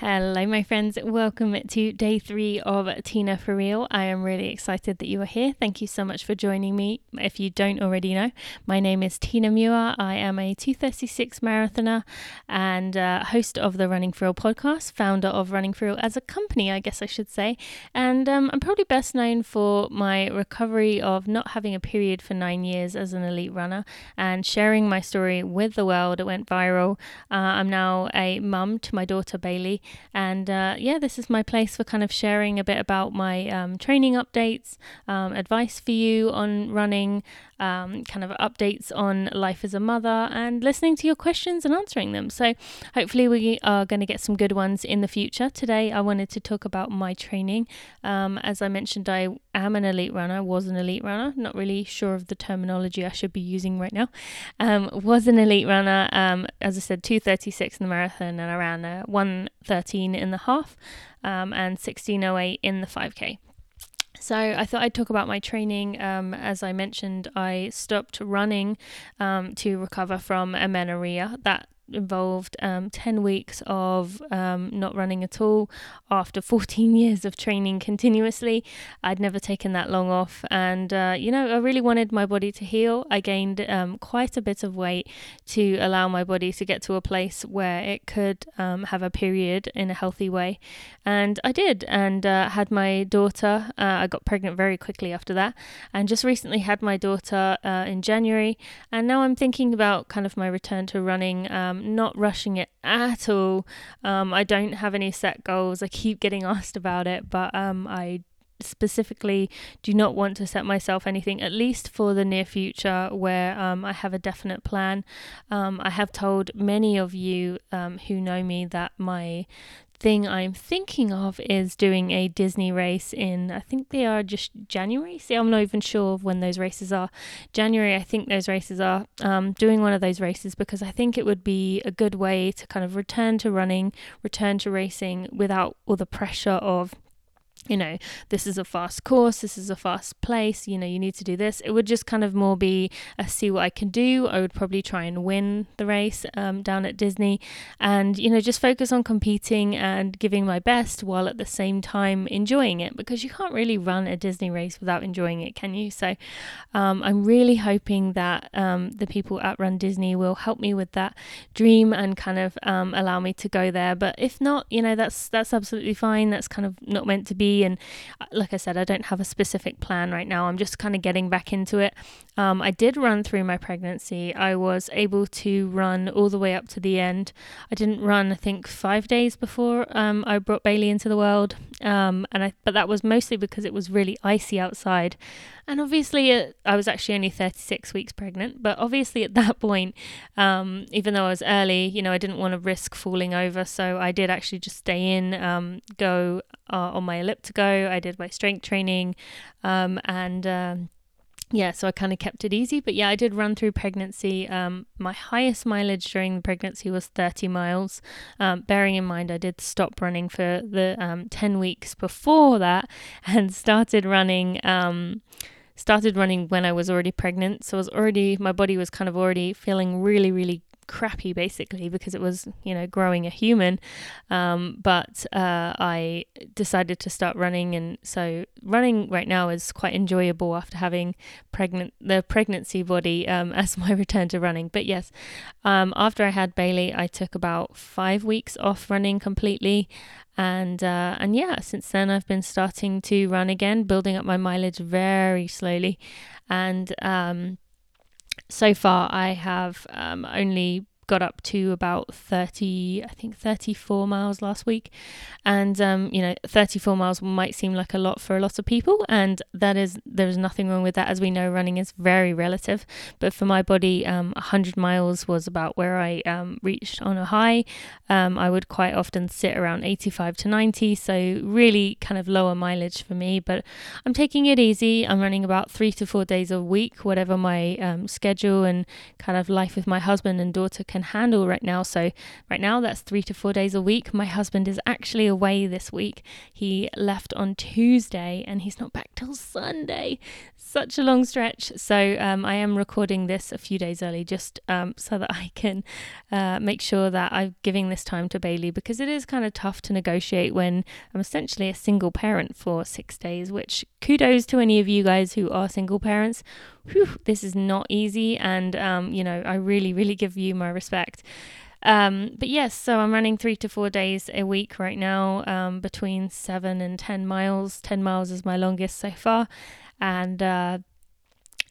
Hello, my friends. Welcome to day three of Tina for Real. I am really excited that you are here. Thank you so much for joining me. If you don't already know, my name is Tina Muir. I am a 236 marathoner and uh, host of the Running for Real podcast, founder of Running for Real as a company, I guess I should say. And um, I'm probably best known for my recovery of not having a period for nine years as an elite runner and sharing my story with the world. It went viral. Uh, I'm now a mum to my daughter Bailey and uh, yeah, this is my place for kind of sharing a bit about my um, training updates, um, advice for you on running, um, kind of updates on life as a mother, and listening to your questions and answering them. So hopefully, we are going to get some good ones in the future. Today, I wanted to talk about my training. Um, as I mentioned, I am an elite runner, was an elite runner, not really sure of the terminology I should be using right now. Um, was an elite runner, um, as I said, 236 in the marathon, and I ran a 113 in the half um, and 1608 in the 5k. So I thought I'd talk about my training. Um, as I mentioned, I stopped running um, to recover from amenorrhea. That involved um, 10 weeks of um, not running at all after 14 years of training continuously. I'd never taken that long off, and uh, you know, I really wanted my body to heal. I gained um, quite a bit of weight to allow my body to get to a place where it could um, have a period in a healthy way, and I did, and uh, had my daughter. Uh, I got pregnant very quickly after that, and just recently had my daughter uh, in January, and now I'm thinking about kind of my return to running. Not rushing it at all. Um, I don't have any set goals. I keep getting asked about it, but um, I specifically do not want to set myself anything, at least for the near future, where um, I have a definite plan. Um, I have told many of you um, who know me that my thing I'm thinking of is doing a Disney race in, I think they are just January. See, I'm not even sure of when those races are. January, I think those races are. Um, doing one of those races because I think it would be a good way to kind of return to running, return to racing without all the pressure of you know, this is a fast course, this is a fast place, you know, you need to do this. It would just kind of more be a see what I can do. I would probably try and win the race um, down at Disney and, you know, just focus on competing and giving my best while at the same time enjoying it because you can't really run a Disney race without enjoying it, can you? So um, I'm really hoping that um, the people at Run Disney will help me with that dream and kind of um, allow me to go there. But if not, you know, that's, that's absolutely fine. That's kind of not meant to be and uh, like I said, I don't have a specific plan right now. I'm just kind of getting back into it. Um, I did run through my pregnancy. I was able to run all the way up to the end. I didn't run, I think, five days before um, I brought Bailey into the world, um, and I but that was mostly because it was really icy outside. And obviously, it, I was actually only 36 weeks pregnant. But obviously, at that point, um, even though I was early, you know, I didn't want to risk falling over. So I did actually just stay in, um, go uh, on my elliptigo. I did my strength training, um, and um, yeah, so I kind of kept it easy. But yeah, I did run through pregnancy. Um, my highest mileage during the pregnancy was 30 miles. Um, bearing in mind, I did stop running for the um, 10 weeks before that and started running. Um, started running when I was already pregnant. So I was already, my body was kind of already feeling really, really crappy basically because it was you know growing a human. Um, but uh, i decided to start running and so running right now is quite enjoyable after having pregnant the pregnancy body um, as my return to running. But yes um, after i had bailey i took about five weeks off running completely. And uh, and yeah, since then I've been starting to run again, building up my mileage very slowly, and um, so far I have um, only got up to about 30, I think 34 miles last week. And, um, you know, 34 miles might seem like a lot for a lot of people. And that is, there's nothing wrong with that. As we know, running is very relative. But for my body, um, 100 miles was about where I um, reached on a high. Um, I would quite often sit around 85 to 90. So really kind of lower mileage for me. But I'm taking it easy. I'm running about three to four days a week, whatever my um, schedule and kind of life with my husband and daughter can can handle right now. So, right now, that's three to four days a week. My husband is actually away this week. He left on Tuesday and he's not back till Sunday. Such a long stretch. So, um, I am recording this a few days early just um, so that I can uh, make sure that I'm giving this time to Bailey because it is kind of tough to negotiate when I'm essentially a single parent for six days, which kudos to any of you guys who are single parents. Whew, this is not easy. And, um, you know, I really, really give you my respect. Um, but yes, so I'm running three to four days a week right now, um, between seven and 10 miles. 10 miles is my longest so far. And, uh,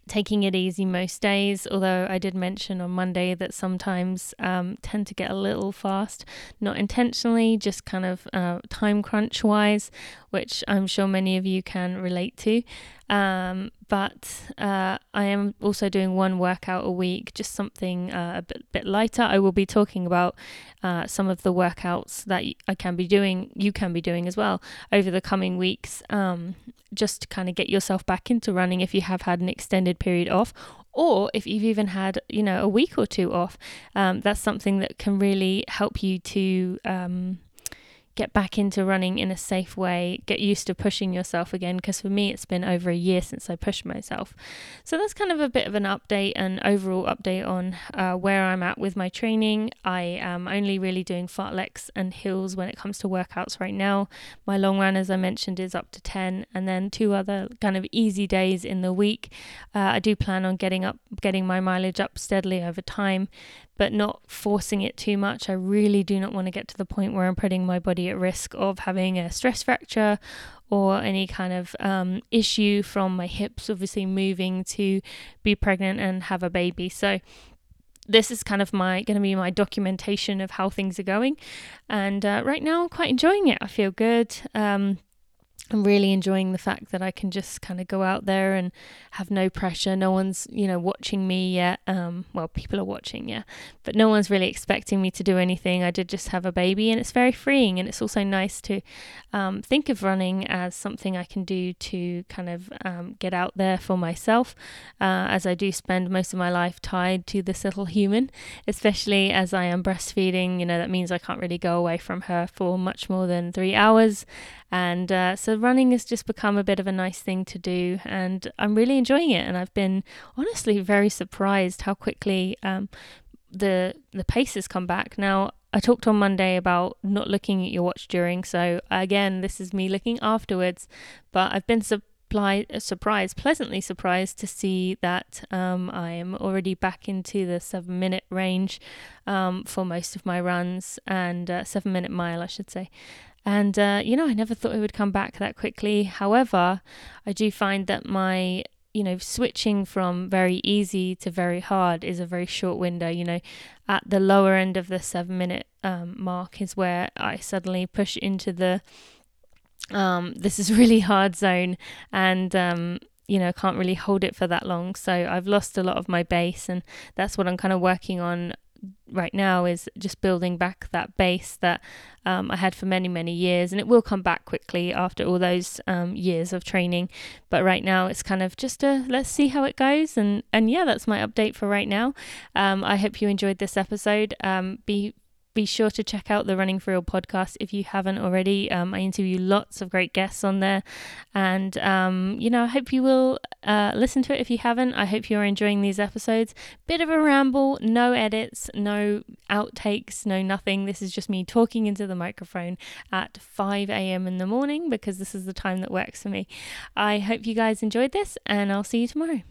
taking it easy most days, although I did mention on Monday that sometimes um, tend to get a little fast, not intentionally, just kind of uh, time crunch wise, which I'm sure many of you can relate to. Um, but uh, I am also doing one workout a week, just something uh, a bit, bit lighter. I will be talking about uh, some of the workouts that I can be doing, you can be doing as well over the coming weeks, um, just to kind of get yourself back into running if you have had an extended period off. Or if you've even had, you know, a week or two off, um, that's something that can really help you to um, get back into running in a safe way, get used to pushing yourself again. Because for me, it's been over a year since I pushed myself. So that's kind of a bit of an update, an overall update on uh, where I'm at with my training. I am only really doing fartleks and hills when it comes to workouts right now. My long run, as I mentioned, is up to 10, and then two other kind of easy days in the week. Uh, I do plan on getting up, getting my mileage up steadily over time but not forcing it too much. I really do not want to get to the point where I'm putting my body risk of having a stress fracture or any kind of um, issue from my hips, obviously moving to be pregnant and have a baby. So this is kind of my going to be my documentation of how things are going. And uh, right now i'm quite enjoying it. I feel good. Um, I'm really enjoying the fact that I can just kind of go out there and have no pressure. No one's, you know, watching me yet. Um, well, people are watching, yeah, but no one's really expecting me to do anything. I did just have a baby, and it's very freeing. And it's also nice to um, think of running as something I can do to kind of um, get out there for myself, uh, as I do spend most of my life tied to this little human, especially as I am breastfeeding. You know, that means I can't really go away from her for much more than three hours. And uh, so running has just become a bit of a nice thing to do, and I'm really enjoying it. And I've been honestly very surprised how quickly um, the the pace has come back. Now I talked on Monday about not looking at your watch during, so again, this is me looking afterwards. But I've been supply, surprised, pleasantly surprised to see that um, I am already back into the seven minute range um, for most of my runs and uh, seven minute mile, I should say. And, uh, you know, I never thought it would come back that quickly. However, I do find that my, you know, switching from very easy to very hard is a very short window. You know, at the lower end of the seven minute um, mark is where I suddenly push into the, um, this is really hard zone. And, um, you know, can't really hold it for that long. So I've lost a lot of my base, and that's what I'm kind of working on right now is just building back that base that um, I had for many, many years. And it will come back quickly after all those um, years of training. But right now, it's kind of just a let's see how it goes. And, and yeah, that's my update for right now. Um, I hope you enjoyed this episode. Um, be be sure to check out the Running for Real podcast if you haven't already. Um, I interview lots of great guests on there, and um, you know, I hope you will uh, listen to it if you haven't. I hope you're enjoying these episodes. Bit of a ramble, no edits, no outtakes, no nothing. This is just me talking into the microphone at 5 a.m. in the morning because this is the time that works for me. I hope you guys enjoyed this, and I'll see you tomorrow.